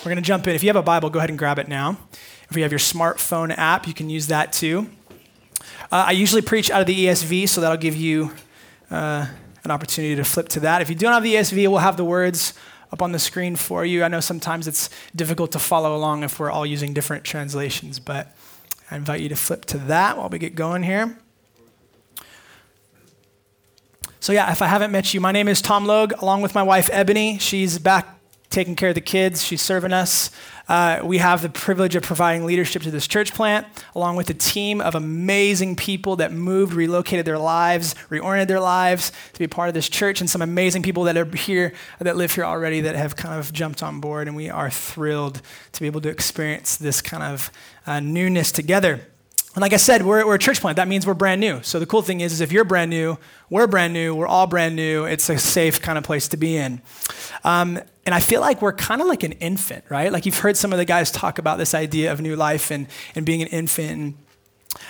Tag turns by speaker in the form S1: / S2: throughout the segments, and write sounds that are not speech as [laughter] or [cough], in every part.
S1: We're going to jump in. If you have a Bible, go ahead and grab it now. If you have your smartphone app, you can use that too. Uh, I usually preach out of the ESV, so that'll give you uh, an opportunity to flip to that. If you don't have the ESV, we'll have the words up on the screen for you. I know sometimes it's difficult to follow along if we're all using different translations, but I invite you to flip to that while we get going here. So, yeah, if I haven't met you, my name is Tom Logue, along with my wife, Ebony. She's back taking care of the kids, she's serving us. Uh, we have the privilege of providing leadership to this church plant, along with a team of amazing people that moved, relocated their lives, reoriented their lives to be part of this church, and some amazing people that are here, that live here already, that have kind of jumped on board. And we are thrilled to be able to experience this kind of uh, newness together. And like I said, we're, we're a church plant. That means we're brand new. So the cool thing is, is if you're brand new, we're brand new, we're all brand new. It's a safe kind of place to be in. Um, and I feel like we're kind of like an infant, right? Like you've heard some of the guys talk about this idea of new life and, and being an infant. And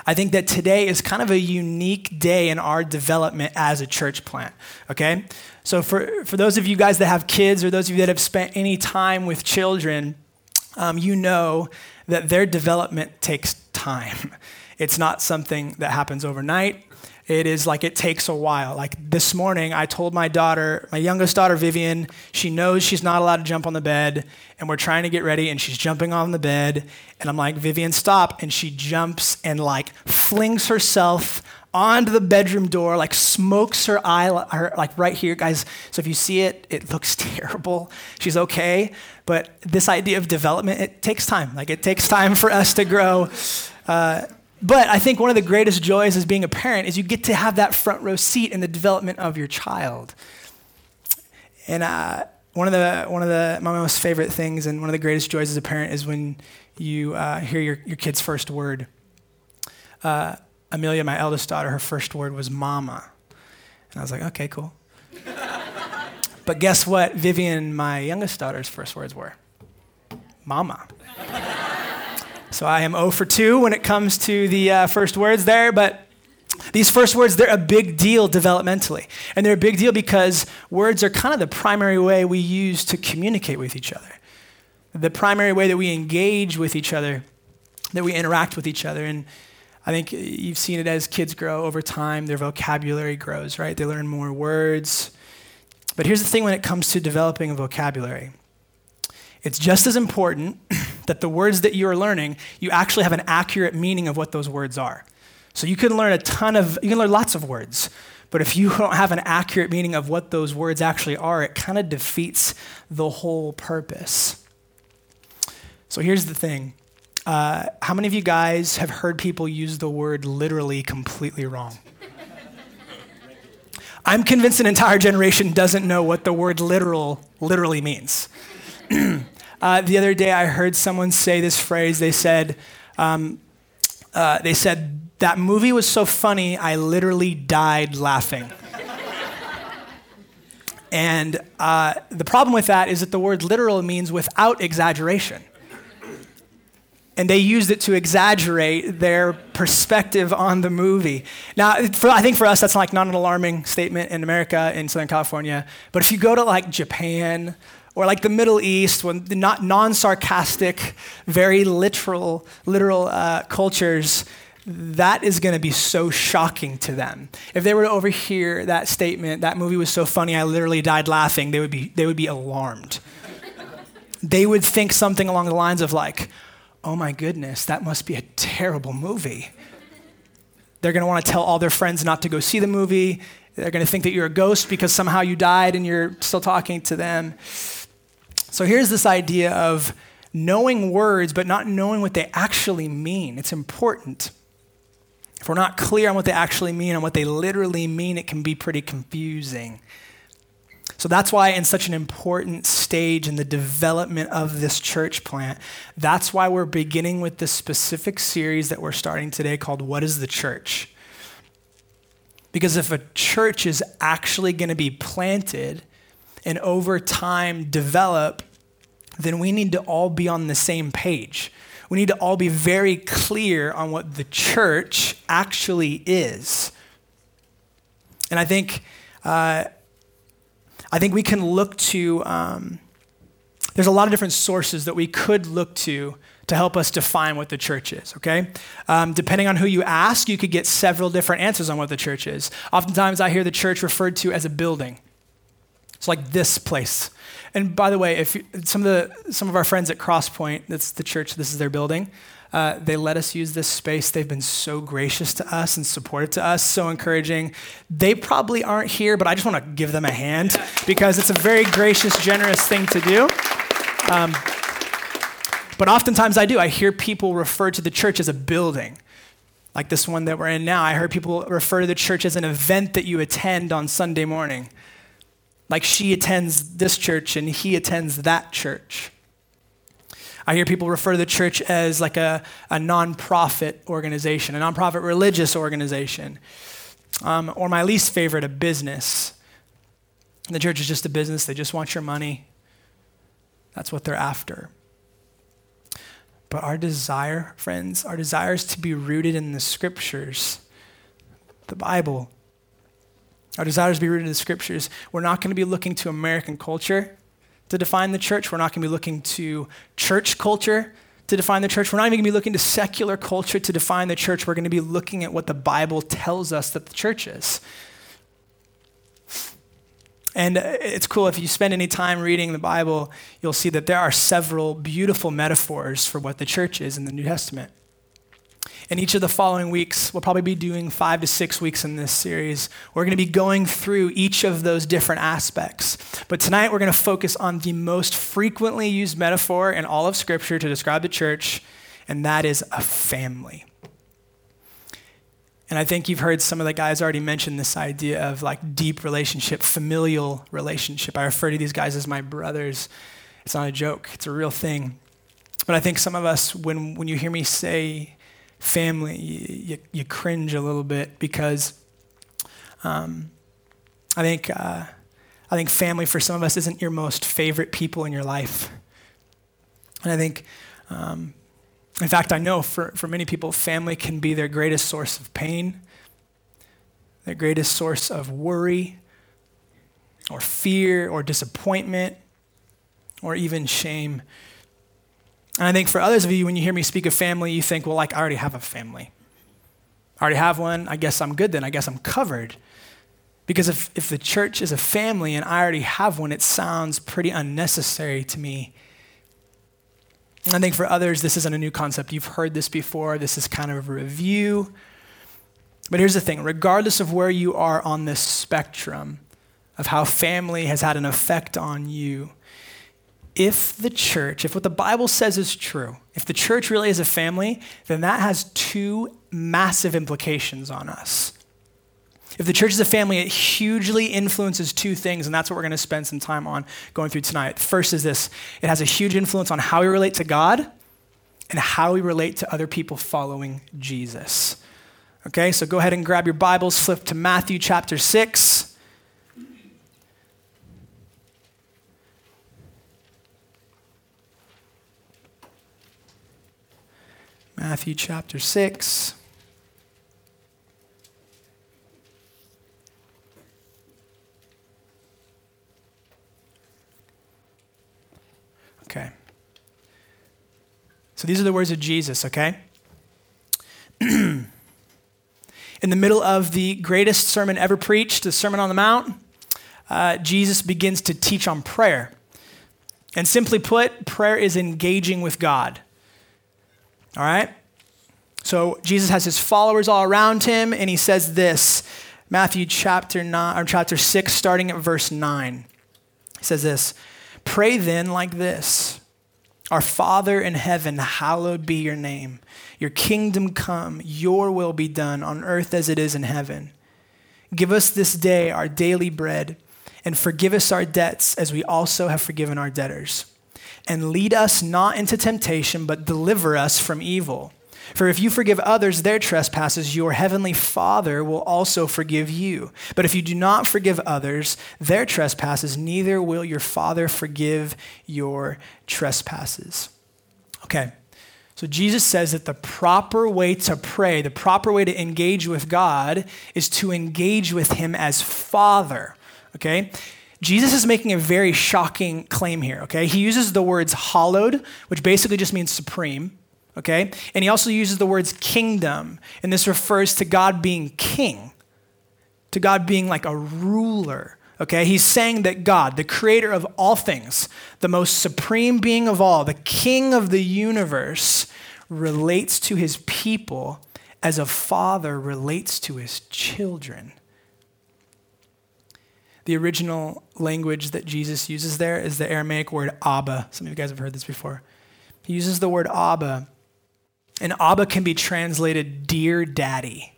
S1: I think that today is kind of a unique day in our development as a church plant, okay? So for, for those of you guys that have kids or those of you that have spent any time with children, um, you know that their development takes time. [laughs] It's not something that happens overnight. It is like it takes a while. Like this morning, I told my daughter, my youngest daughter, Vivian, she knows she's not allowed to jump on the bed, and we're trying to get ready, and she's jumping on the bed. And I'm like, Vivian, stop. And she jumps and like flings herself onto the bedroom door, like smokes her eye, her, like right here, guys. So if you see it, it looks [laughs] terrible. She's okay. But this idea of development, it takes time. Like it takes time for us to grow. Uh, but I think one of the greatest joys as being a parent is you get to have that front row seat in the development of your child. And uh, one of the one of the my most favorite things and one of the greatest joys as a parent is when you uh, hear your, your kid's first word. Uh, Amelia, my eldest daughter, her first word was mama. And I was like, okay, cool. [laughs] but guess what? Vivian, my youngest daughter's first words were mama. So I am 0 for 2 when it comes to the uh, first words there, but these first words, they're a big deal developmentally. And they're a big deal because words are kind of the primary way we use to communicate with each other, the primary way that we engage with each other, that we interact with each other. And I think you've seen it as kids grow over time, their vocabulary grows, right? They learn more words. But here's the thing when it comes to developing a vocabulary it's just as important [clears throat] that the words that you're learning, you actually have an accurate meaning of what those words are. So you can learn a ton of, you can learn lots of words, but if you [laughs] don't have an accurate meaning of what those words actually are, it kind of defeats the whole purpose. So here's the thing. Uh, how many of you guys have heard people use the word literally completely wrong? [laughs] I'm convinced an entire generation doesn't know what the word literal literally means. [clears throat] uh, the other day, I heard someone say this phrase. They said, um, uh, "They said that movie was so funny, I literally died laughing." and uh, the problem with that is that the word literal means without exaggeration. And they used it to exaggerate their perspective on the movie. Now, for, I think for us, that's like not an alarming statement in America, in Southern California. But if you go to like Japan or like the Middle East, when the not non-sarcastic, very literal, literal uh, cultures, that is going to be so shocking to them. If they were to overhear that statement, that movie was so funny, I literally died laughing, they would be, they would be alarmed. [laughs] they would think something along the lines of like, oh my goodness, that must be a terrible movie. They're going to want to tell all their friends not to go see the movie. They're going to think that you're a ghost because somehow you died and you're still talking to them. So here's this idea of knowing words, but not knowing what they actually mean. It's important. If we're not clear on what they actually mean and what they literally mean, it can be pretty confusing. So that's why, in such an important stage in the development of this church plant, that's why we're beginning with this specific series that we're starting today called What is the Church? Because if a church is actually going to be planted, and over time develop, then we need to all be on the same page. We need to all be very clear on what the church actually is. And I think, uh, I think we can look to um, there's a lot of different sources that we could look to to help us define what the church is, okay? Um, depending on who you ask, you could get several different answers on what the church is. Oftentimes, I hear the church referred to as a building. It's like this place. And by the way, if you, some of the some of our friends at Crosspoint, that's the church, this is their building. Uh, they let us use this space. They've been so gracious to us and supportive to us, so encouraging. They probably aren't here, but I just want to give them a hand [laughs] because it's a very gracious, generous thing to do. Um, but oftentimes I do. I hear people refer to the church as a building, like this one that we're in now. I heard people refer to the church as an event that you attend on Sunday morning. Like she attends this church and he attends that church. I hear people refer to the church as like a, a nonprofit organization, a nonprofit religious organization. Um, or my least favorite, a business. The church is just a business, they just want your money. That's what they're after. But our desire, friends, our desire is to be rooted in the scriptures, the Bible. Our desire is to be rooted in the scriptures. We're not going to be looking to American culture to define the church. We're not going to be looking to church culture to define the church. We're not even going to be looking to secular culture to define the church. We're going to be looking at what the Bible tells us that the church is. And uh, it's cool if you spend any time reading the Bible, you'll see that there are several beautiful metaphors for what the church is in the New Testament. In each of the following weeks, we'll probably be doing five to six weeks in this series. We're going to be going through each of those different aspects. But tonight, we're going to focus on the most frequently used metaphor in all of Scripture to describe the church, and that is a family. And I think you've heard some of the guys already mention this idea of like deep relationship, familial relationship. I refer to these guys as my brothers. It's not a joke, it's a real thing. But I think some of us, when, when you hear me say family, you, you, cringe a little bit because um, I, think, uh, I think family for some of us isn't your most favorite people in your life. And I think um, in fact, I know for, for many people, family can be their greatest source of pain, their greatest source of worry, or fear, or disappointment, or even shame. And I think for others of you, when you hear me speak of family, you think, well, like, I already have a family. I already have one. I guess I'm good then. I guess I'm covered. Because if, if the church is a family and I already have one, it sounds pretty unnecessary to me And I think for others, this isn't a new concept. You've heard this before. This is kind of a review. But here's the thing regardless of where you are on this spectrum of how family has had an effect on you, if the church, if what the Bible says is true, if the church really is a family, then that has two massive implications on us. If the church is a family, it hugely influences two things, and that's what we're going to spend some time on going through tonight. First is this it has a huge influence on how we relate to God and how we relate to other people following Jesus. Okay, so go ahead and grab your Bibles, flip to Matthew chapter 6. Matthew chapter 6. Okay. So these are the words of Jesus, okay? [clears throat] In the middle of the greatest sermon ever preached, the Sermon on the Mount, uh, Jesus begins to teach on prayer. And simply put, prayer is engaging with God. All right? So Jesus has his followers all around him, and he says this Matthew chapter, nine, or chapter 6, starting at verse 9. He says this Pray then like this Our Father in heaven, hallowed be your name. Your kingdom come, your will be done on earth as it is in heaven. Give us this day our daily bread, and forgive us our debts as we also have forgiven our debtors. And lead us not into temptation, but deliver us from evil. For if you forgive others their trespasses, your heavenly Father will also forgive you. But if you do not forgive others their trespasses, neither will your Father forgive your trespasses. Okay, so Jesus says that the proper way to pray, the proper way to engage with God, is to engage with Him as Father. Okay? Jesus is making a very shocking claim here, okay? He uses the words hallowed, which basically just means supreme, okay? And he also uses the words kingdom, and this refers to God being king, to God being like a ruler. Okay, he's saying that God, the creator of all things, the most supreme being of all, the king of the universe, relates to his people as a father relates to his children. The original language that Jesus uses there is the Aramaic word Abba. Some of you guys have heard this before. He uses the word Abba and Abba can be translated dear daddy.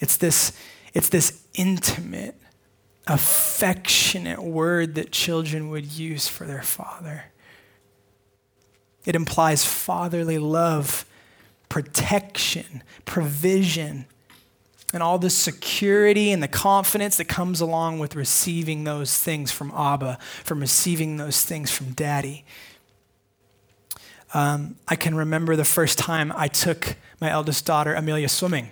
S1: It's this, it's this intimate, affectionate word that children would use for their father. It implies fatherly love, protection, provision, and all the security and the confidence that comes along with receiving those things from Abba, from receiving those things from daddy. Um, I can remember the first time I took my eldest daughter, Amelia, swimming.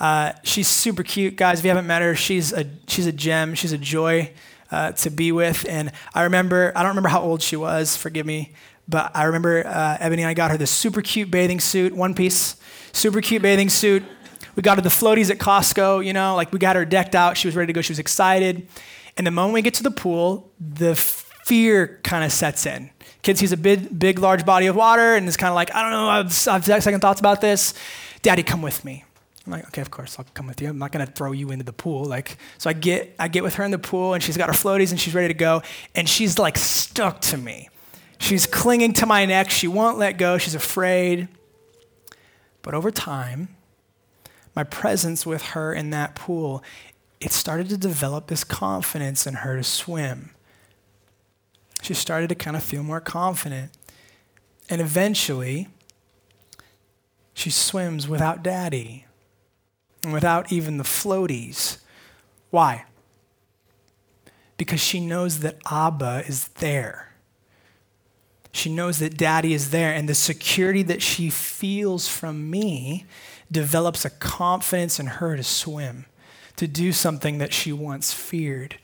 S1: Uh, she's super cute, guys. If you haven't met her, she's a, she's a gem. She's a joy uh, to be with. And I remember, I don't remember how old she was, forgive me, but I remember uh, Ebony and I got her this super cute bathing suit, one piece, super cute bathing suit. We got her the floaties at Costco, you know, like we got her decked out. She was ready to go. She was excited. And the moment we get to the pool, the fear kind of sets in Kid sees a big, big, large body of water and is kind of like, I don't know, I've, I've second thoughts about this. Daddy, come with me. I'm like, okay, of course, I'll come with you. I'm not gonna throw you into the pool. Like, so I get, I get with her in the pool, and she's got her floaties, and she's ready to go, and she's like stuck to me. She's clinging to my neck. She won't let go. She's afraid. But over time, my presence with her in that pool, it started to develop this confidence in her to swim she started to kind of feel more confident. And eventually, she swims without daddy and without even the floaties. Why? Because she knows that Abba is there. She knows that daddy is there, and the security that she feels from me develops a confidence in her to swim, to do something that she once feared.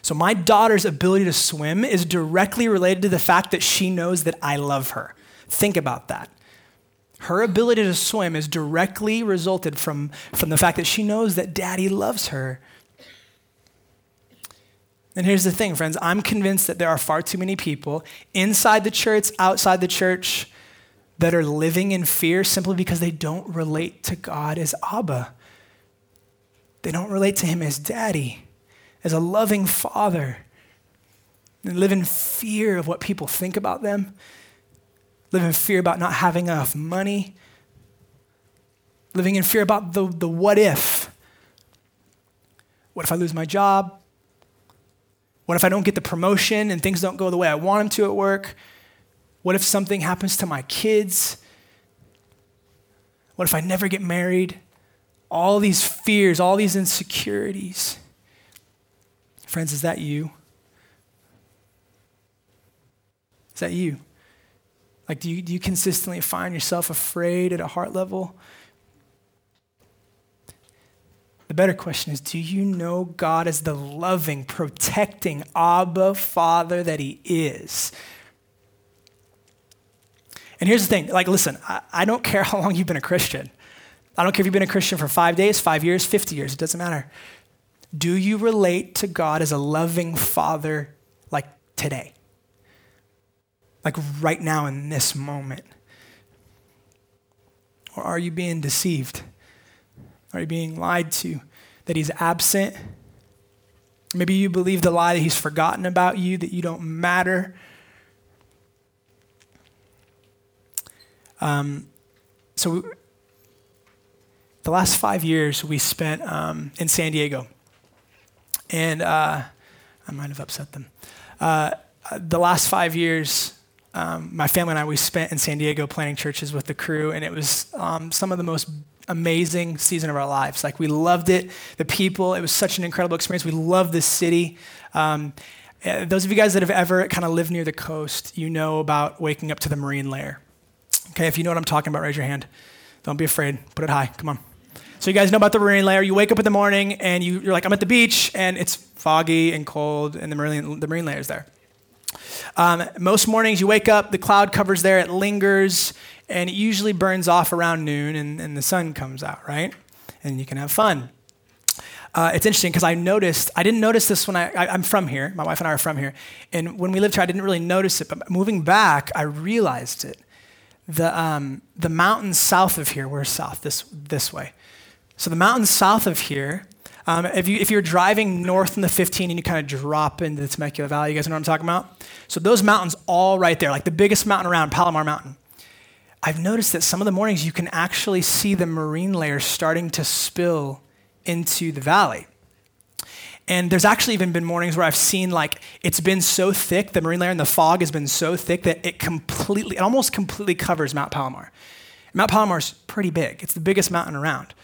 S1: So, my daughter's ability to swim is directly related to the fact that she knows that I love her. Think about that. Her ability to swim is directly resulted from, from the fact that she knows that daddy loves her. And here's the thing, friends I'm convinced that there are far too many people inside the church, outside the church, that are living in fear simply because they don't relate to God as Abba. They don't relate to Him as daddy as a loving father and live in fear of what people think about them, live in fear about not having enough money, living in fear about the, the what if. What if I lose my job? What if I don't get the promotion and things don't go the way I want them to at work? What if something happens to my kids? What if I never get married? All these fears, all these insecurities. Friends, is that you? Is that you? Like, do you, do you consistently find yourself afraid at a heart level? The better question is do you know God as the loving, protecting Abba Father that He is? And here's the thing like, listen, I, I don't care [laughs] how long you've been a Christian. I don't care if you've been a Christian for five days, five years, 50 years, it doesn't matter. Do you relate to God as a loving father like today? Like right now in this moment? Or are you being deceived? Are you being lied to? That he's absent? Maybe you believe the lie that he's forgotten about you, that you don't matter. Um, so, the last five years we spent um, in San Diego. And uh, I might have upset them. Uh, the last five years, um, my family and I, we spent in San Diego planning churches with the crew, and it was um, some of the most amazing season of our lives. Like we loved it, the people. It was such an incredible experience. We love this city. Um, eh, those of you guys that have ever kind of lived near the coast, you know about waking up to the marine layer. Okay, if you know what I'm talking about, raise your hand. Don't be afraid. Put it high. Come on. So you guys know about the marine layer. You wake up in the morning and you, are like, I'm at the beach, and it's foggy and cold, and the marine, the marine layer is there. Um, most mornings you wake up, the cloud covers there, it lingers, and it usually burns off around noon, and, and the sun comes out, right? And you can have fun. Uh, it's interesting because I noticed, I didn't notice this when I, I, am from here. My wife and I are from here. And when we lived here, I didn't really notice it. But moving back, I realized it. The, um, the mountains south of here, we're south, this, this way. So the mountains south of here, um, if, you, if you're driving north in the 15 and you kind of drop into the Temecula Valley, you guys know what I'm talking about? So those mountains all right there, like the biggest mountain around, Palomar Mountain. I've noticed that some of the mornings you can actually see the marine layer starting to spill into the valley. And there's actually even been mornings where I've seen like it's been so thick, the marine layer and the fog has been so thick that it completely, it almost completely covers Mount Palomar. Mount Palomar is pretty big. It's the biggest mountain around.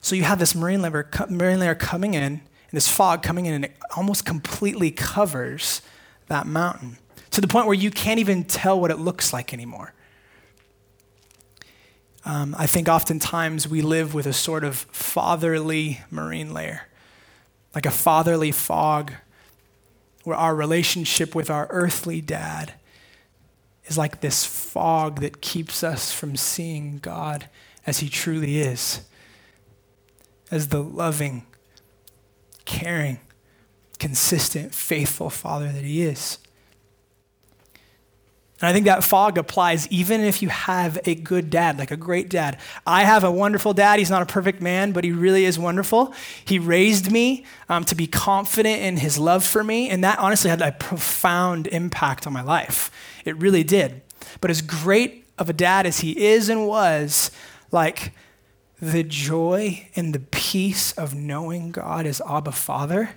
S1: So you have this marine layer, marine layer coming in, and this fog coming in, and it almost completely covers that mountain to the point where you can't even tell what it looks like anymore. Um, I think oftentimes we live with a sort of fatherly marine layer, like a fatherly fog, where our relationship with our earthly dad is like this fog that keeps us from seeing God as he truly is as the loving, caring, consistent, faithful Father that He is. And I think that fog applies even if you have a good dad, like a great dad. I have a wonderful dad. He's not a perfect man, but he really is wonderful. He raised me um, to be confident in his love for me, and that honestly had a profound impact on my life. It really did. But as great of a dad as he is and was, like, the joy and the peace of knowing God as Abba Father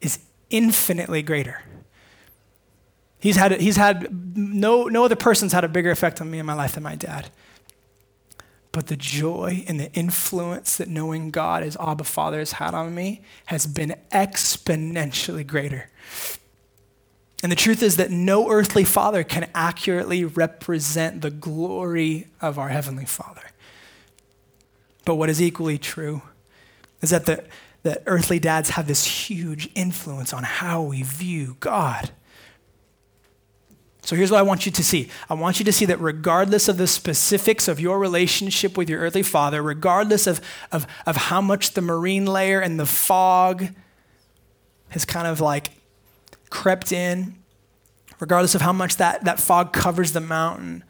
S1: is infinitely greater. He's had, he's had no, no other person's had a bigger effect on me in my life than my dad. But the joy and the influence that knowing God as Abba Father has had on me has been exponentially greater. And the truth is that no earthly father can accurately represent the glory of our Heavenly Father. But what is equally true is that the, the earthly dads have this huge influence on how we view God. So here's what I want you to see. I want you to see that regardless of the specifics of your relationship with your earthly father, regardless of, of, of how much the marine layer and the fog has kind of like crept in, regardless of how much that, that fog covers the mountain,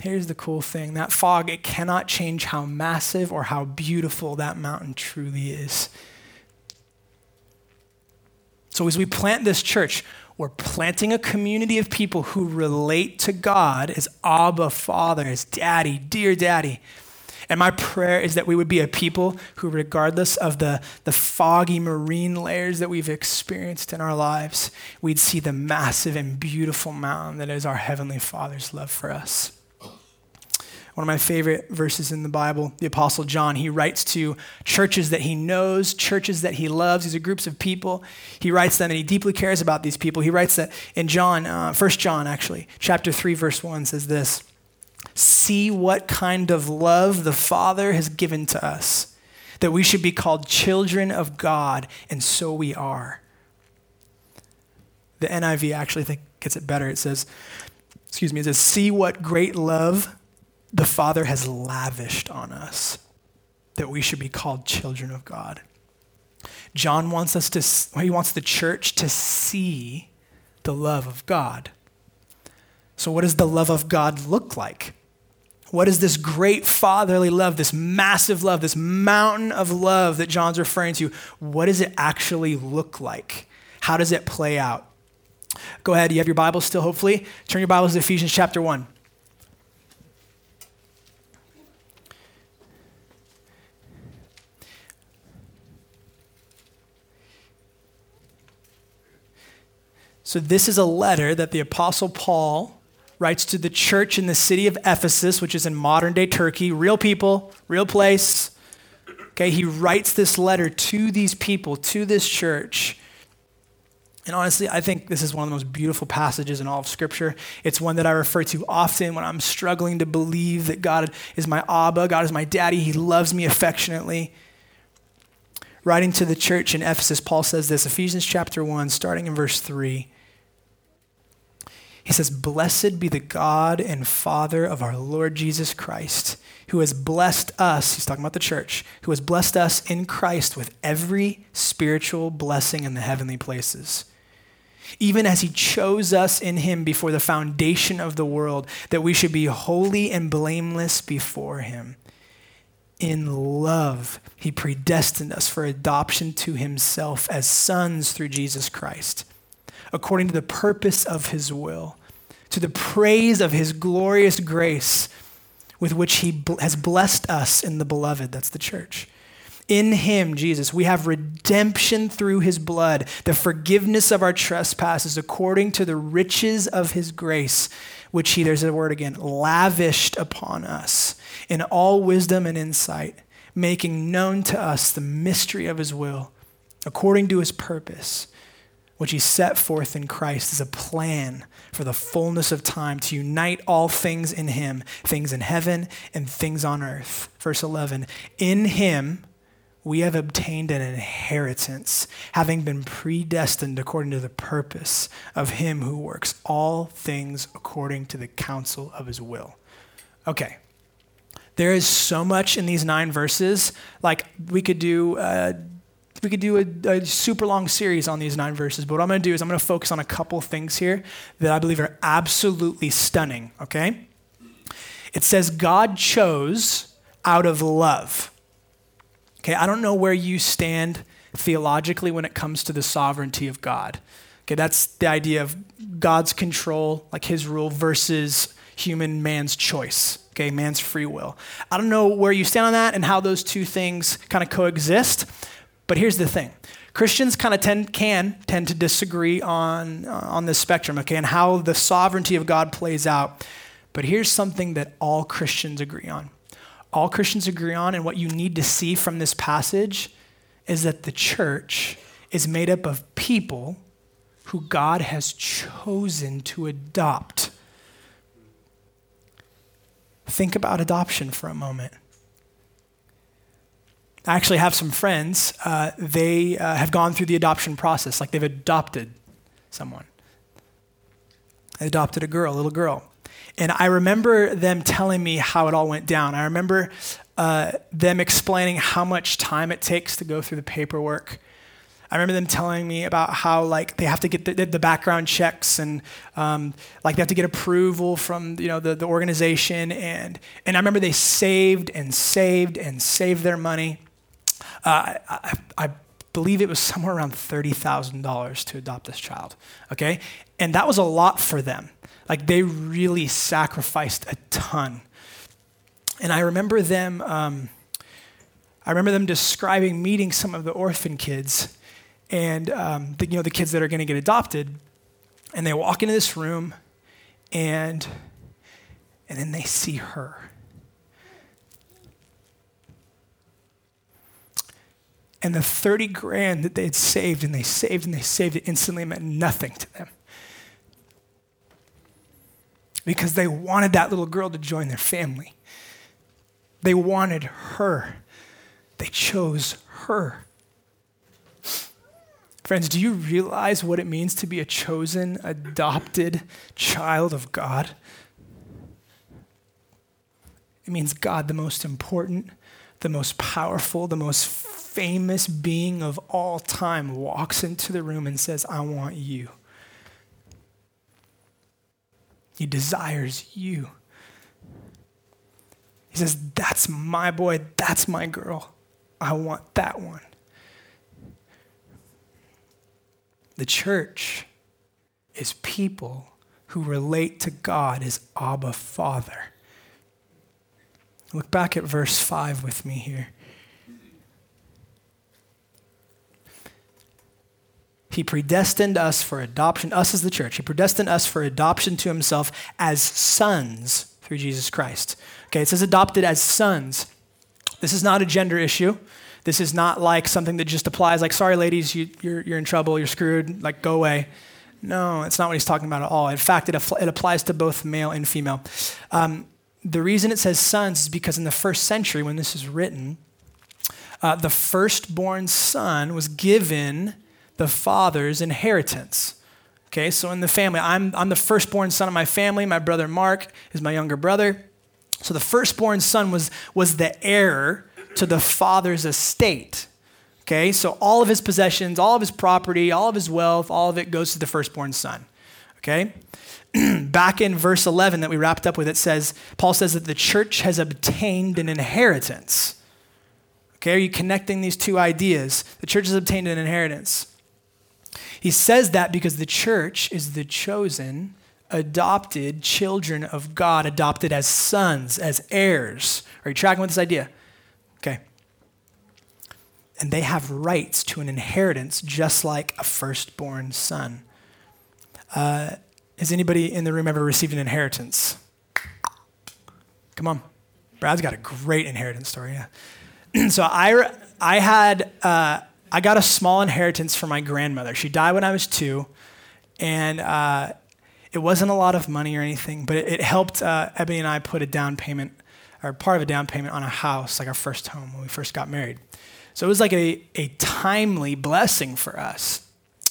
S1: Here's the cool thing that fog, it cannot change how massive or how beautiful that mountain truly is. So, as we plant this church, we're planting a community of people who relate to God as Abba Father, as Daddy, dear Daddy. And my prayer is that we would be a people who, regardless of the, the foggy marine layers that we've experienced in our lives, we'd see the massive and beautiful mountain that is our Heavenly Father's love for us one of my favorite verses in the Bible, the Apostle John. He writes to churches that he knows, churches that he loves. These are groups of people. He writes them and he deeply cares about these people. He writes that in John, uh, 1 John actually, chapter 3, verse 1 says this See what kind of love the Father has given to us, that we should be called children of God, and so we are. The NIV actually think gets it better. It says, excuse me, it says, See what great love the Father has lavished on us that we should be called children of God. John wants us to, he wants the church to see the love of God. So, what does the love of God look like? What is this great fatherly love, this massive love, this mountain of love that John's referring to? What does it actually look like? How does it play out? Go ahead, you have your Bible still, hopefully. Turn your Bibles to Ephesians chapter 1. So, this is a letter that the Apostle Paul writes to the church in the city of Ephesus, which is in modern day Turkey. Real people, real place. Okay, he writes this letter to these people, to this church. And honestly, I think this is one of the most beautiful passages in all of Scripture. It's one that I refer to often when I'm struggling to believe that God is my Abba, God is my daddy, He loves me affectionately. Writing to the church in Ephesus, Paul says this Ephesians chapter 1, starting in verse 3. He says, Blessed be the God and Father of our Lord Jesus Christ, who has blessed us, he's talking about the church, who has blessed us in Christ with every spiritual blessing in the heavenly places even as he chose us in him before the foundation of the world, that we should be holy and blameless before him. In love, he predestined us for adoption to himself as sons through Jesus Christ, according to the purpose of his will, to the praise of his glorious grace with which he has blessed us in the beloved. That's the church in him, Jesus, we have redemption through his blood, the forgiveness of our trespasses according to the riches of his grace, which he, there's a word again, lavished upon us in all wisdom and insight, making known to us the mystery of his will, according to his purpose, which he set forth in Christ is a plan for the fullness of time to unite all things in him, things in heaven and things on earth. Verse 11, in him, we have obtained an inheritance, having been predestined according to the purpose of Him who works all things according to the counsel of His will. Okay. There is so much in these nine verses. Like, we could do. Uh, we could do a, a, super long series on these nine verses, but what I'm going to do is I'm going to focus on a couple things here that I believe are absolutely stunning, okay? It says God chose out of love. Okay, I don't know where you stand theologically when it comes to the sovereignty of God. Okay, that's the idea of God's control, like his rule, versus human man's choice, okay, man's free will. I don't know where you stand on that and how those two things kind of coexist, but here's the thing. Christians kind of tend, can tend to disagree on, uh, on this spectrum, okay, and how the sovereignty of God plays out. But here's something that all Christians agree on all Christians agree on and what you need to see from this passage is that the church is made up of people who God has chosen to adopt. Think about adoption for a moment. I actually have some friends, uh, they uh, have gone through the adoption process, like they've adopted someone. They adopted a girl, a little girl. And I remember them telling me how it all went down. I remember uh, them explaining how much time it takes to go through the paperwork. I remember them telling me about how like they have to get the, the background checks and um, like they have to get approval from you know the, the organization and and I remember they saved and saved and saved their money. Uh, I, I believe it was somewhere around thirty thousand dollars to adopt this child. Okay, and that was a lot for them. Like they really sacrificed a ton. And I remember them, um, I remember them describing meeting some of the orphan kids and um, the, you know the kids that are going to get adopted, and they walk into this room, and and then they see her. And the 30 grand that they had saved, and they saved and they saved it instantly meant nothing to them because they wanted that little girl to join their family. They wanted her. They chose her. Friends, do you realize what it means to be a chosen, adopted child of God? It means God, the most important, the most powerful, the most famous being of all time, walks into the room and says, I want you. He desires you. He says, That's my boy. That's my girl. I want that one. The church is people who relate to God as Abba Father. Look back at verse 5 with me here. He predestined us for adoption, us as the church. He predestined us for adoption to himself as sons through Jesus Christ. Okay, it says adopted as sons. This is not a gender issue. This is not like something that just applies, like, sorry, ladies, you, you're, you're in trouble, you're screwed, like, go away. No, it's not what he's talking about at all. In fact, it, it applies to both male and female. Um, the reason it says sons is because in the first century, when this is written, uh, the firstborn son was given the father's inheritance. Okay, so in the family, I'm, I'm the firstborn son of my family. My brother Mark is my younger brother. So the firstborn son was, was the heir to the father's estate. Okay, so all of his possessions, all of his property, all of his wealth, all of it goes to the firstborn son. Okay? [clears throat] Back in verse 11 that we wrapped up with, it says, Paul says that the church has obtained an inheritance. Okay, are you connecting these two ideas? The church has obtained an inheritance. He says that because the church is the chosen, adopted children of God, adopted as sons, as heirs. Are you tracking with this idea? Okay. And they have rights to an inheritance just like a firstborn son. Uh, has anybody in the room ever received an inheritance? Come on. Brad's got a great inheritance story. Yeah. [clears throat] so I, I had, uh, I got a small inheritance from my grandmother. She died when I was two, and uh, it wasn't a lot of money or anything, but it, it helped uh, Ebony and I put a down payment or part of a down payment on a house, like our first home when we first got married. So it was like a, a timely blessing for us.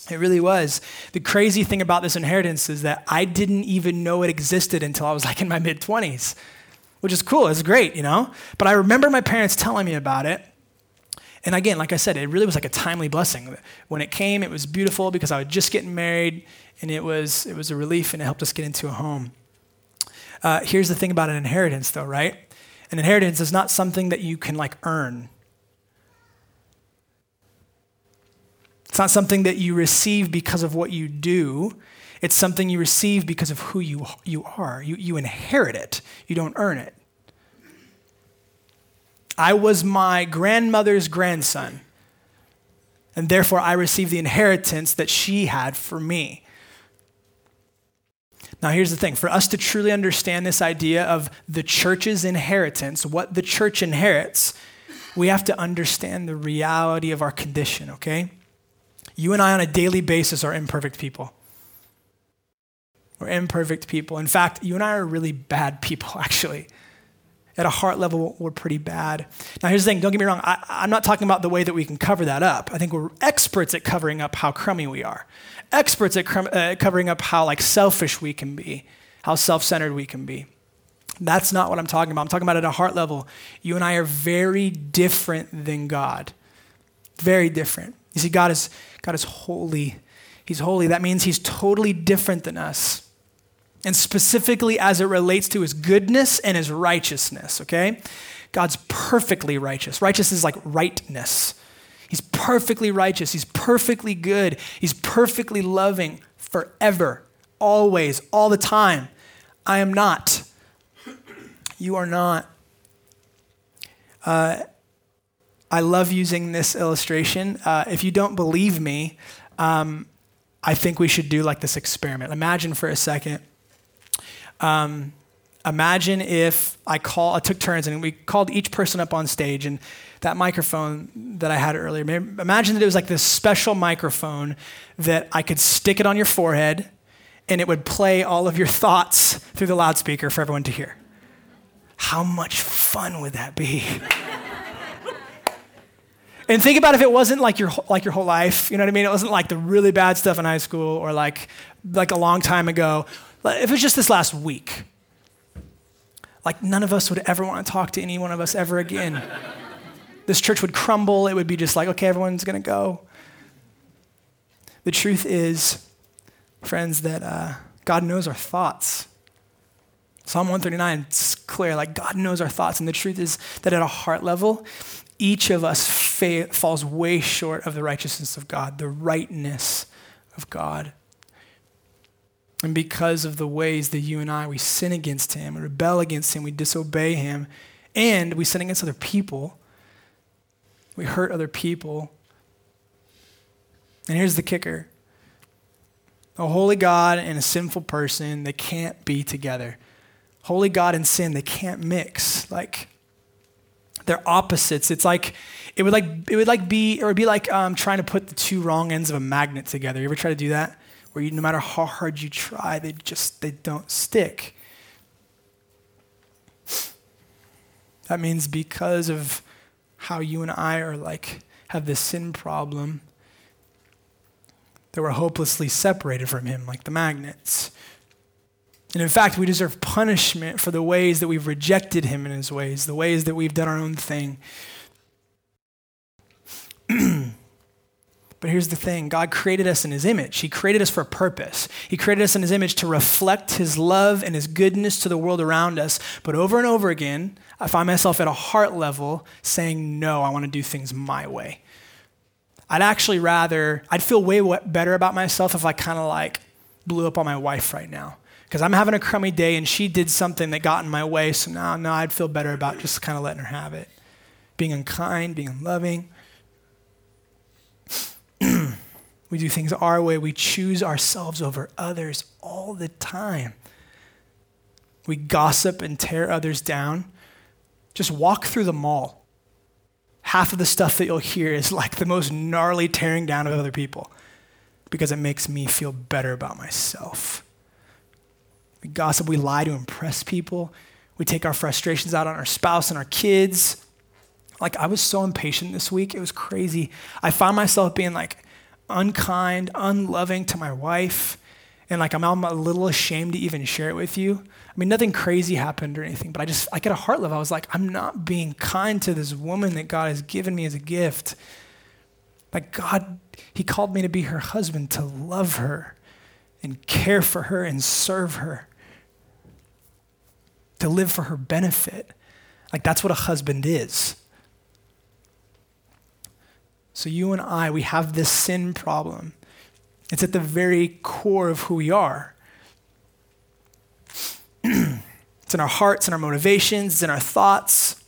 S1: It really was. The crazy thing about this inheritance is that I didn't even know it existed until I was like in my mid 20s, which is cool. It's great, you know? But I remember my parents telling me about it. And again, like I said, it really was like a timely blessing. When it came, it was beautiful because I was just getting married and it was, it was a relief and it helped us get into a home. Uh, here's the thing about an inheritance, though, right? An inheritance is not something that you can like earn. It's not something that you receive because of what you do. It's something you receive because of who you, you are. You, you inherit it, you don't earn it. I was my grandmother's grandson, and therefore I received the inheritance that she had for me. Now, here's the thing for us to truly understand this idea of the church's inheritance, what the church inherits, we have to understand the reality of our condition, okay? You and I, on a daily basis, are imperfect people. We're imperfect people. In fact, you and I are really bad people, [laughs] actually. At a heart level, we're pretty bad. Now, here's the thing don't get me wrong, I, am not talking about the way that we can cover that up. I think we're experts at covering up how crummy we are, experts at crum- uh, covering up how like selfish we can be, how self centered we can be. That's not what I'm talking about. I'm talking about at a heart level. You and I are very different than God. Very different. You see, God is, God is holy. He's holy. That means he's totally different than us. And specifically as it relates to his goodness and his righteousness, okay? God's perfectly righteous. Righteous is like rightness. He's perfectly righteous. He's perfectly good. He's perfectly loving forever, always, all the time. I am not. You are not. Uh, I love using this illustration. Uh, if you don't believe me, um, I think we should do like this experiment. Imagine for a second. Um, imagine if I call, I took turns and we called each person up on stage and that microphone that I had earlier. Imagine that it was like this special microphone that I could stick it on your forehead and it would play all of your thoughts through the loudspeaker for everyone to hear. How much fun would that be? [laughs] And think about if it wasn't like your like your whole life. You know what I mean? It wasn't like the really bad stuff in high school or like like a long time ago. If it was just this last week, like none of us would ever want to talk to any one of us ever again. [laughs] this church would crumble. It would be just like, okay, everyone's gonna go. The truth is, friends, that uh, God knows our thoughts. Psalm 139 is clear, like God knows our thoughts. And the truth is that at a heart level, each of us fa- falls way short of the righteousness of God, the rightness of God. And because of the ways that you and I, we sin against Him, we rebel against Him, we disobey Him, and we sin against other people, we hurt other people. And here's the kicker a holy God and a sinful person, they can't be together. Holy God and sin, they can't mix. Like, They're opposites. It's like it would like it would like be it would be like um, trying to put the two wrong ends of a magnet together. You ever try to do that? Where you, no matter how hard you try, they just they don't stick. That means because of how you and I are like have this sin problem, that we're hopelessly separated from Him, like the magnets. And in fact, we deserve punishment for the ways that we've rejected Him in His ways, the ways that we've done our own thing. [clears throat] But here's the thing God created us in His image. He created us for a purpose. He created us in His image to reflect His love and His goodness to the world around us. But over and over again, I find myself at a heart level saying, No, I want to do things my way. I'd actually rather, I'd feel way better about myself if I kind of like blew up on my wife right now. Because I'm having a crummy day and she did something that got in my way. So now, no, I'd feel better about just kind of letting her have it. Being unkind, being unloving. [clears throat] we do things our way. We choose ourselves over others all the time. We gossip and tear others down. Just walk through the mall. Half of the stuff that you'll hear is like the most gnarly tearing down of other people because it makes me feel better about myself. We gossip, we lie to impress people. We take our frustrations out on our spouse and our kids. Like, I was so impatient this week. It was crazy. I found myself being like unkind, unloving to my wife. And like, I'm, I'm a little ashamed to even share it with you. I mean, nothing crazy happened or anything, but I just, I get a heart level. I was like, I'm not being kind to this woman that God has given me as a gift. Like, God, He called me to be her husband, to love her and care for her and serve her, to live for her benefit. Like, that's what a husband is. So, you and I, we have this sin problem. It's at the very core of who we are. [clears throat] it's in our hearts and our motivations, it's in our thoughts.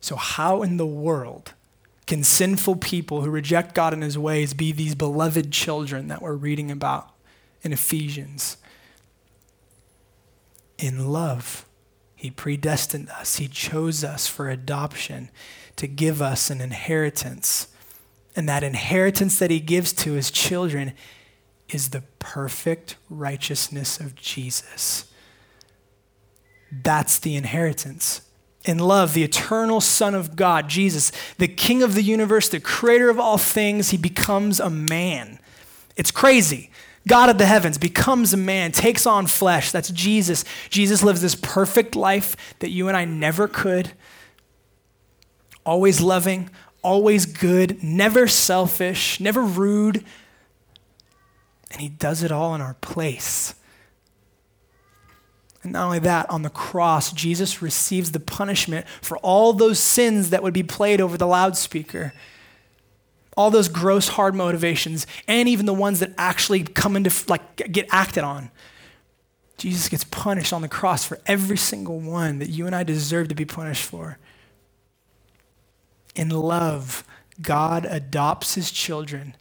S1: So, how in the world can sinful people who reject God and his ways be these beloved children that we're reading about in Ephesians? In love, he predestined us, he chose us for adoption to give us an inheritance. And that inheritance that he gives to his children is the perfect righteousness of Jesus. That's the inheritance. In love, the eternal Son of God, Jesus, the King of the universe, the creator of all things, he becomes a man. It's crazy. God of the heavens becomes a man, takes on flesh. That's Jesus. Jesus lives this perfect life that you and I never could always loving, always good, never selfish, never rude. And he does it all in our place. And not only that, on the cross, Jesus receives the punishment for all those sins that would be played over the loudspeaker. All those gross, hard motivations, and even the ones that actually come into, like, get acted on. Jesus gets punished on the cross for every single one that you and I deserve to be punished for. In love, God adopts his children.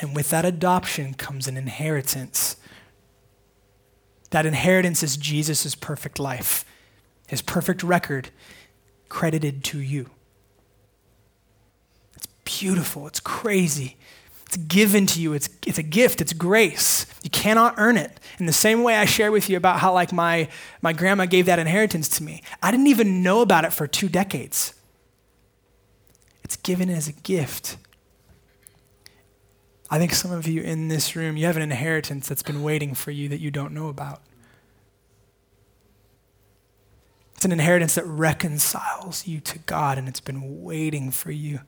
S1: And with that adoption comes an inheritance. That inheritance is Jesus' perfect life, his perfect record credited to you. Beautiful, it's crazy. It's given to you. It's, it's a gift. It's grace. You cannot earn it. In the same way I share with you about how like my, my grandma gave that inheritance to me. I didn't even know about it for two decades. It's given as a gift. I think some of you in this room, you have an inheritance that's been waiting for you that you don't know about. It's an inheritance that reconciles you to God, and it's been waiting for you.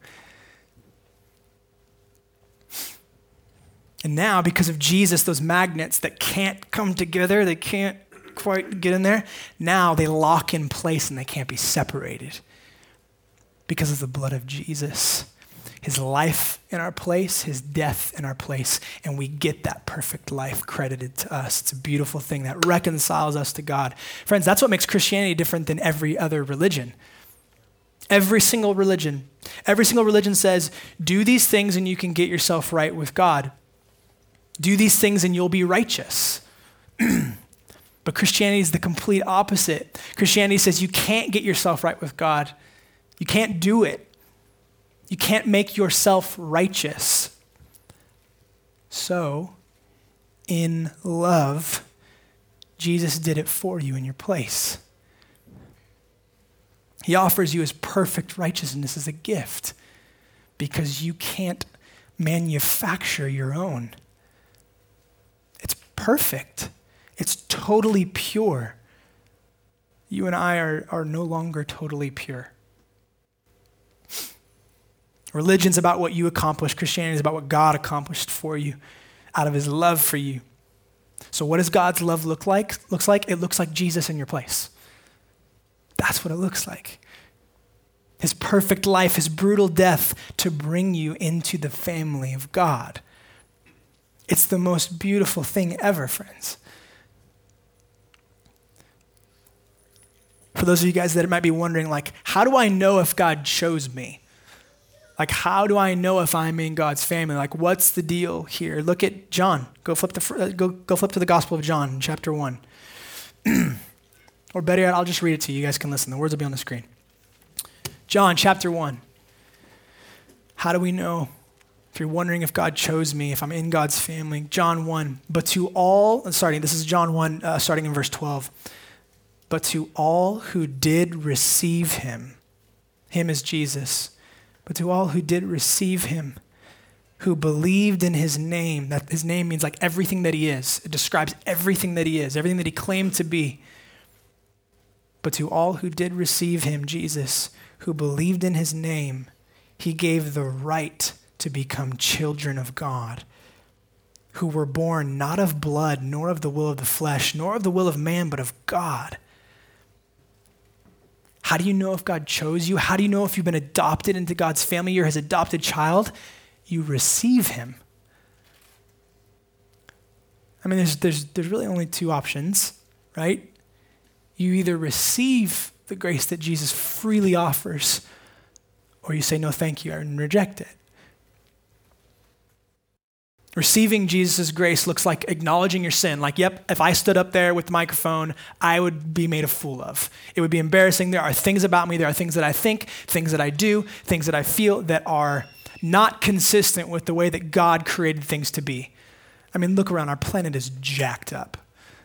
S1: And now, because of Jesus, those magnets that can't come together, they can't quite get in there, now they lock in place and they can't be separated because of the blood of Jesus. His life in our place, his death in our place, and we get that perfect life credited to us. It's a beautiful thing that reconciles us to God. Friends, that's what makes Christianity different than every other religion. Every single religion, every single religion says, do these things and you can get yourself right with God. Do these things and you'll be righteous. [clears throat] but Christianity is the complete opposite. Christianity says you can't get yourself right with God, you can't do it. You can't make yourself righteous. So, in love, Jesus did it for you in your place. He offers you his perfect righteousness as a gift because you can't manufacture your own. Perfect, it's totally pure. You and I are, are no longer totally pure. Religion's about what you accomplish, Christianity is about what God accomplished for you out of his love for you. So what does God's love look like? Looks like it looks like Jesus in your place. That's what it looks like. His perfect life, his brutal death to bring you into the family of God. It's the most beautiful thing ever, friends. For those of you guys that might be wondering, like, how do I know if God chose me? Like, how do I know if I'm in God's family? Like, what's the deal here? Look at John. Go flip, the, uh, go, go flip to the Gospel of John, chapter 1. [clears throat] or better yet, I'll just read it to you. You guys can listen. The words will be on the screen. John, chapter 1. How do we know? If you're wondering if God chose me, if I'm in God's family, John 1. But to all, sorry, this is John 1, uh, starting in verse 12. But to all who did receive him, him is Jesus but to all who did receive him, who believed in his name, that his name means like everything that he is. It describes everything that he is, everything that he claimed to be. But to all who did receive him, Jesus, who believed in his name, he gave the right to become children of God, who were born not of blood, nor of the will of the flesh, nor of the will of man, but of God. How do you know if God chose you? How do you know if you've been adopted into God's family? You're his adopted child. You receive him. I mean, there's, there's, there's really only two options, right? You either receive the grace that Jesus freely offers, or you say, no, thank you, and reject it. Receiving Jesus' grace looks like acknowledging your sin. Like, yep, if I stood up there with the microphone, I would be made a fool of. It would be embarrassing. There are things about me, there are things that I think, things that I do, things that I feel that are not consistent with the way that God created things to be. I mean, look around, our planet is jacked up.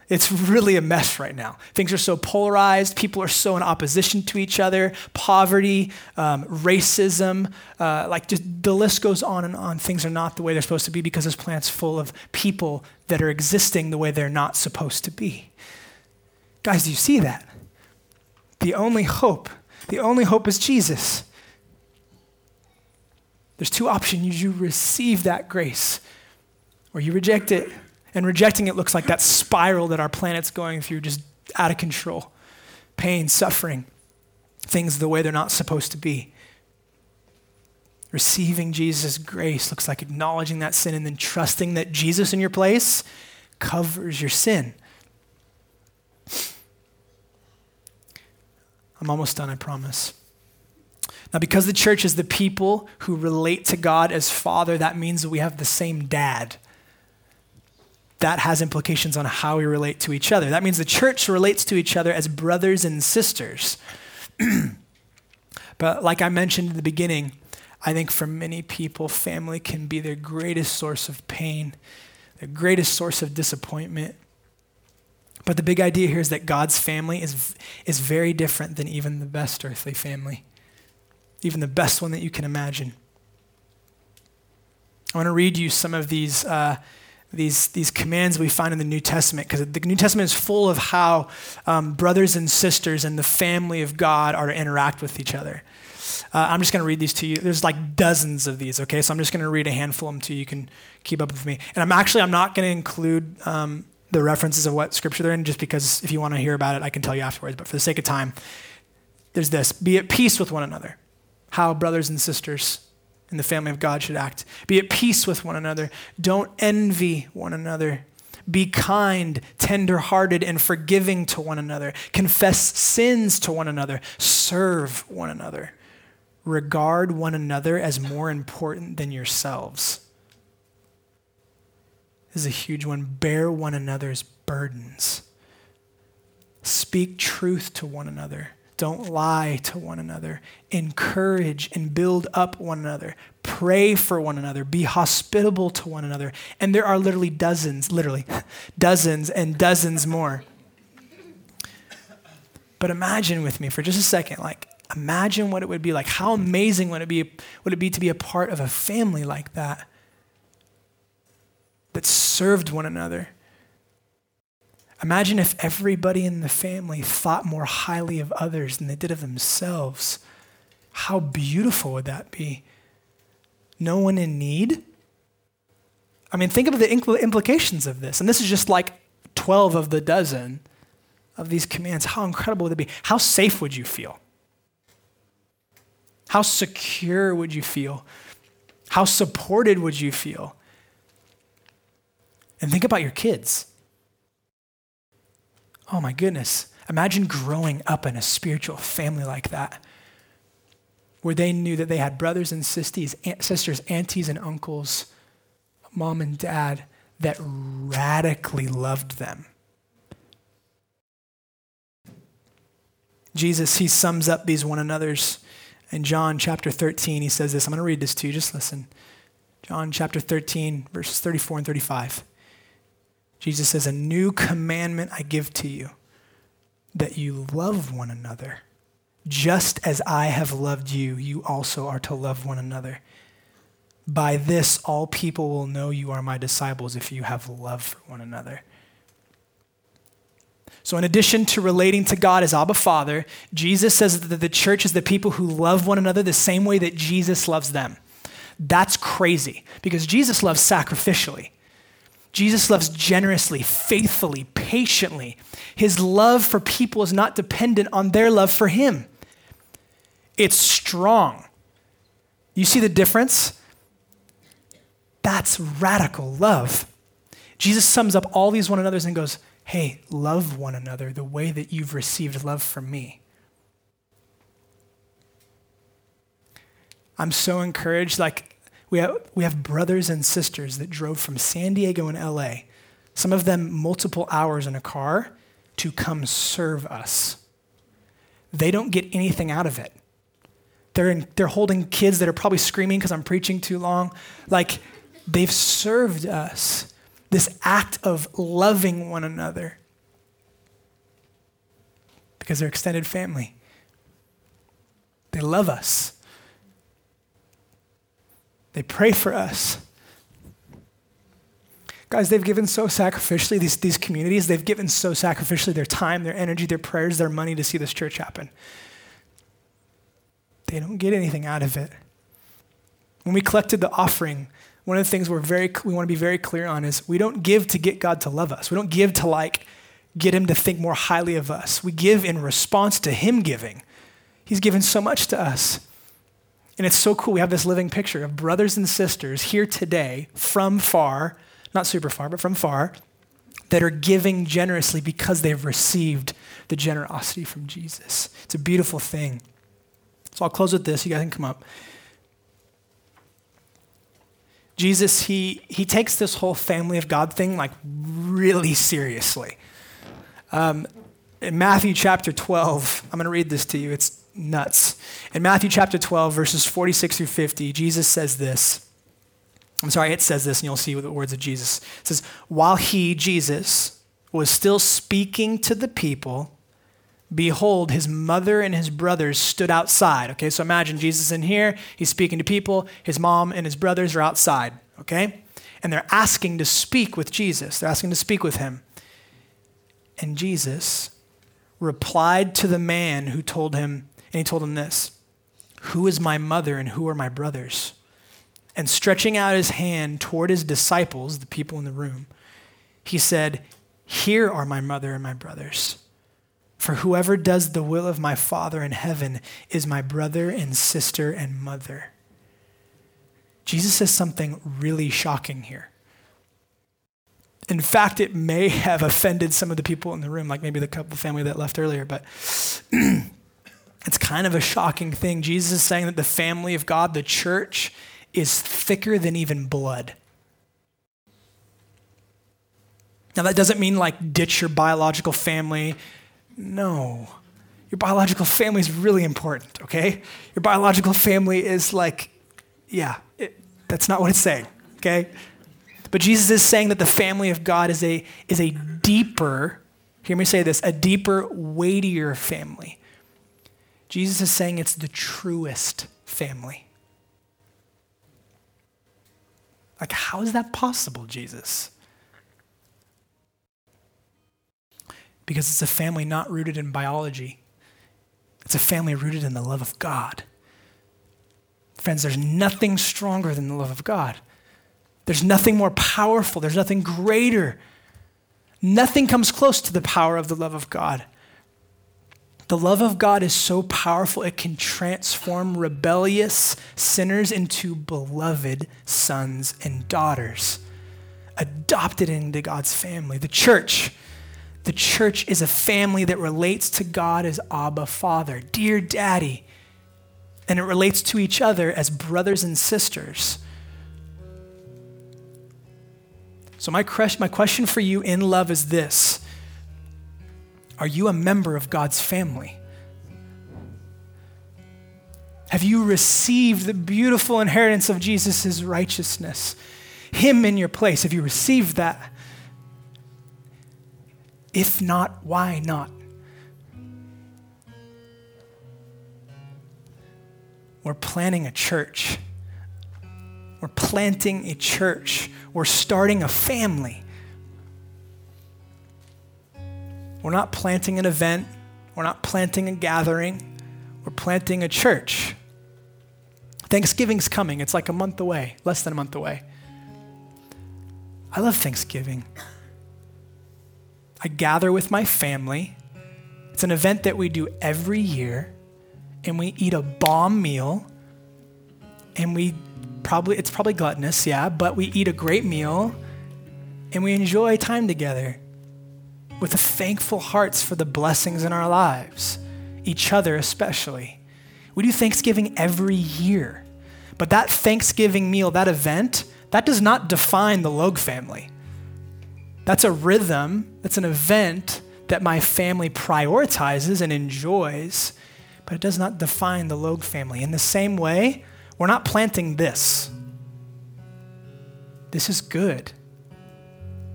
S1: It's really a mess right now. Things are so polarized. People are so in opposition to each other. Poverty, um, racism, uh, like just the list goes on and on. Things are not the way they're supposed to be because this planet's full of people that are existing the way they're not supposed to be. Guys, do you see that? The only hope, the only hope is Jesus. There's two options. You receive that grace or you reject it. And rejecting it looks like that spiral that our planet's going through, just out of control. Pain, suffering, things the way they're not supposed to be. Receiving Jesus' grace looks like acknowledging that sin and then trusting that Jesus in your place covers your sin. I'm almost done, I promise. Now, because the church is the people who relate to God as Father, that means that we have the same dad that has implications on how we relate to each other. That means the church relates to each other as brothers and sisters. [clears throat] but like I mentioned in the beginning, I think for many people, family can be their greatest source of pain, their greatest source of disappointment. But the big idea here is that God's family is, is very different than even the best earthly family, even the best one that you can imagine. I want to read you some of these. Uh, these, these commands we find in the New Testament, because the New Testament is full of how um, brothers and sisters and the family of God are to interact with each other. Uh, I'm just going to read these to you. There's like dozens of these, okay? So I'm just going to read a handful of them to you. You can keep up with me. And I'm actually, I'm not going to include um, the references of what scripture they're in, just because if you want to hear about it, I can tell you afterwards. But for the sake of time, there's this be at peace with one another. How brothers and sisters in the family of God should act. Be at peace with one another. Don't envy one another. Be kind, tender-hearted, and forgiving to one another. Confess sins to one another. Serve one another. Regard one another as more important than yourselves. This is a huge one. Bear one another's burdens. Speak truth to one another. Don't lie to one another. Encourage and build up one another. Pray for one another. Be hospitable to one another. And there are literally dozens, literally, [laughs] dozens and dozens more. But imagine with me for just a second, like, imagine what it would be like. How amazing would it be, would it be to be a part of a family like that that served one another? Imagine if everybody in the family thought more highly of others than they did of themselves. How beautiful would that be? No one in need? I mean, think of the implications of this. And this is just like 12 of the dozen of these commands. How incredible would it be? How safe would you feel? How secure would you feel? How supported would you feel? And think about your kids. Oh my goodness. Imagine growing up in a spiritual family like that, where they knew that they had brothers and sisters, sisters, aunties, and uncles, mom and dad that radically loved them. Jesus, he sums up these one another's in John chapter 13. He says this. I'm going to read this to you. Just listen. John chapter 13, verses 34 and 35. Jesus says, A new commandment I give to you, that you love one another. Just as I have loved you, you also are to love one another. By this, all people will know you are my disciples if you have love for one another. So, in addition to relating to God as Abba Father, Jesus says that the church is the people who love one another the same way that Jesus loves them. That's crazy because Jesus loves sacrificially. Jesus loves generously, faithfully, patiently. His love for people is not dependent on their love for him, it's strong. You see the difference? That's radical love. Jesus sums up all these one another's and goes, Hey, love one another the way that you've received love from me. I'm so encouraged. Like, we have, we have brothers and sisters that drove from San Diego and LA, some of them multiple hours in a car, to come serve us. They don't get anything out of it. They're, in, they're holding kids that are probably screaming because I'm preaching too long. Like, they've served us. This act of loving one another because they're extended family. They love us. They pray for us. Guys, they've given so sacrificially, these, these communities, they've given so sacrificially their time, their energy, their prayers, their money to see this church happen. They don't get anything out of it. When we collected the offering, one of the things we're very, we want to be very clear on is we don't give to get God to love us. We don't give to like get him to think more highly of us. We give in response to him giving. He's given so much to us. And it's so cool. We have this living picture of brothers and sisters here today from far, not super far, but from far, that are giving generously because they've received the generosity from Jesus. It's a beautiful thing. So I'll close with this. You guys can come up. Jesus, he, he takes this whole family of God thing like really seriously. Um, in Matthew chapter 12, I'm going to read this to you. It's nuts. In Matthew chapter 12, verses 46 through 50, Jesus says this. I'm sorry, it says this, and you'll see the words of Jesus. It says, While he, Jesus, was still speaking to the people, behold, his mother and his brothers stood outside. Okay, so imagine Jesus in here, he's speaking to people, his mom and his brothers are outside, okay? And they're asking to speak with Jesus, they're asking to speak with him. And Jesus replied to the man who told him, and he told him this Who is my mother and who are my brothers? And stretching out his hand toward his disciples, the people in the room, he said, Here are my mother and my brothers. For whoever does the will of my Father in heaven is my brother and sister and mother. Jesus says something really shocking here. In fact, it may have offended some of the people in the room, like maybe the couple family that left earlier, but [clears throat] It's kind of a shocking thing. Jesus is saying that the family of God, the church, is thicker than even blood. Now, that doesn't mean like ditch your biological family, No. Your biological family is really important, okay? Your biological family is like, yeah, it, that's not what it's saying, okay? But Jesus is saying that the family of God is a, is a deeper, hear me say this, a deeper, weightier family. Jesus is saying it's the truest family. Like, how is that possible, Jesus? Because it's a family not rooted in biology, it's a family rooted in the love of God. Friends, there's nothing stronger than the love of God. There's nothing more powerful. There's nothing greater. Nothing comes close to the power of the love of God. The love of God is so powerful, it can transform rebellious sinners into beloved sons and daughters, adopted into God's family. The church, the church is a family that relates to God as Abba Father, dear daddy, and it relates to each other as brothers and sisters. So, my, my question for you in love is this Are you a member of God's family? Have you received the beautiful inheritance of Jesus' righteousness? Him in your place. Have you received that? If not, why not? We're planning a church. We're planting a church we're starting a family. We're not planting an event, we're not planting a gathering, we're planting a church. Thanksgiving's coming. It's like a month away, less than a month away. I love Thanksgiving. I gather with my family. It's an event that we do every year, and we eat a bomb meal, and we probably it's probably gluttonous, yeah, but we eat a great meal and we enjoy time together with thankful hearts for the blessings in our lives, each other especially. We do Thanksgiving every year. But that Thanksgiving meal, that event, that does not define the Logue family. That's a rhythm, that's an event that my family prioritizes and enjoys, but it does not define the Logue family. In the same way, we're not planting this. This is good.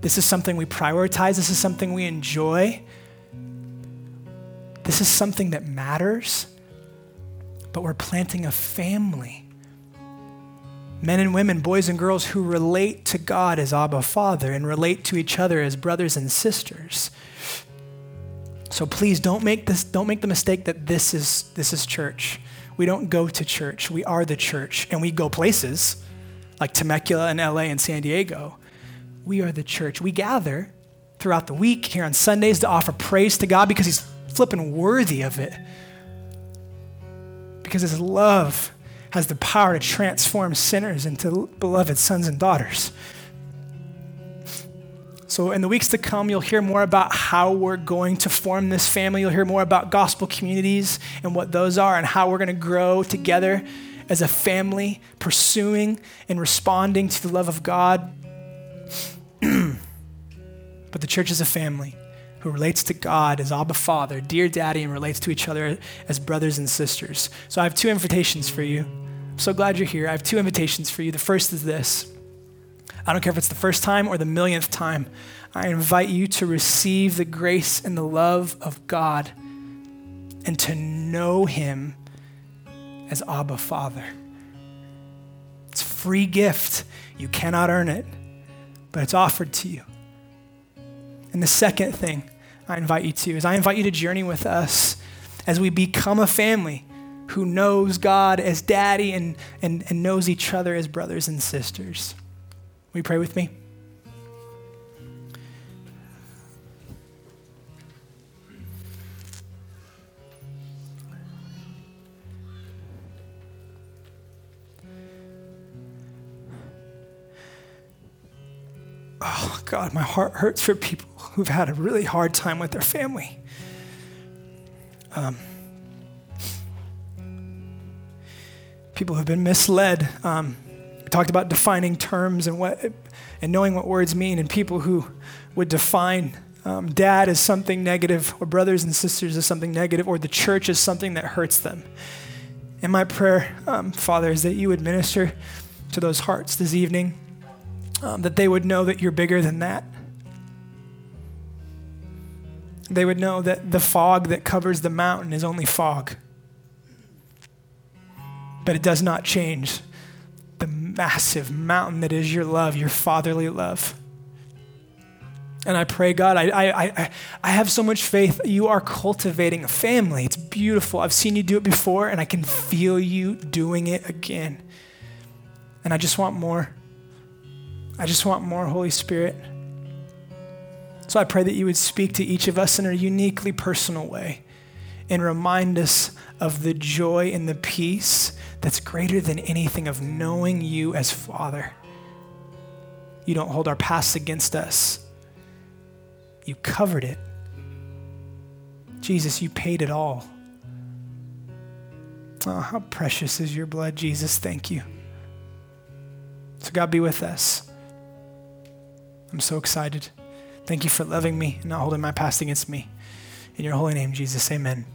S1: This is something we prioritize. This is something we enjoy. This is something that matters. But we're planting a family. Men and women, boys and girls who relate to God as Abba Father and relate to each other as brothers and sisters. So please don't make this don't make the mistake that this is this is church. We don't go to church, we are the church, and we go places like Temecula and LA and San Diego. We are the church. We gather throughout the week here on Sundays to offer praise to God because He's flipping worthy of it. Because His love has the power to transform sinners into beloved sons and daughters. So, in the weeks to come, you'll hear more about how we're going to form this family. You'll hear more about gospel communities and what those are, and how we're going to grow together as a family, pursuing and responding to the love of God. [clears throat] but the church is a family who relates to God as Abba Father, dear Daddy, and relates to each other as brothers and sisters. So, I have two invitations for you. I'm so glad you're here. I have two invitations for you. The first is this I don't care if it's the first time or the millionth time. I invite you to receive the grace and the love of God and to know Him as Abba Father. It's a free gift. You cannot earn it, but it's offered to you. And the second thing I invite you to is I invite you to journey with us as we become a family who knows God as daddy and, and, and knows each other as brothers and sisters. Will you pray with me? Oh, God, my heart hurts for people who've had a really hard time with their family. Um, people who've been misled. Um, talked about defining terms and what and knowing what words mean, and people who would define um, dad as something negative, or brothers and sisters as something negative, or the church as something that hurts them. And my prayer, um, Father, is that you would minister to those hearts this evening, um, that they would know that you're bigger than that. They would know that the fog that covers the mountain is only fog, but it does not change the massive mountain that is your love, your fatherly love. And I pray, God, I, I, I, I have so much faith. You are cultivating a family. It's beautiful. I've seen you do it before, and I can feel you doing it again. And I just want more. I just want more, Holy Spirit. So I pray that you would speak to each of us in a uniquely personal way and remind us of the joy and the peace that's greater than anything of knowing you as Father. You don't hold our past against us, you covered it. Jesus, you paid it all. Oh, how precious is your blood, Jesus. Thank you. So, God, be with us. I'm so excited. Thank you for loving me and not holding my past against me. In your holy name, Jesus, amen.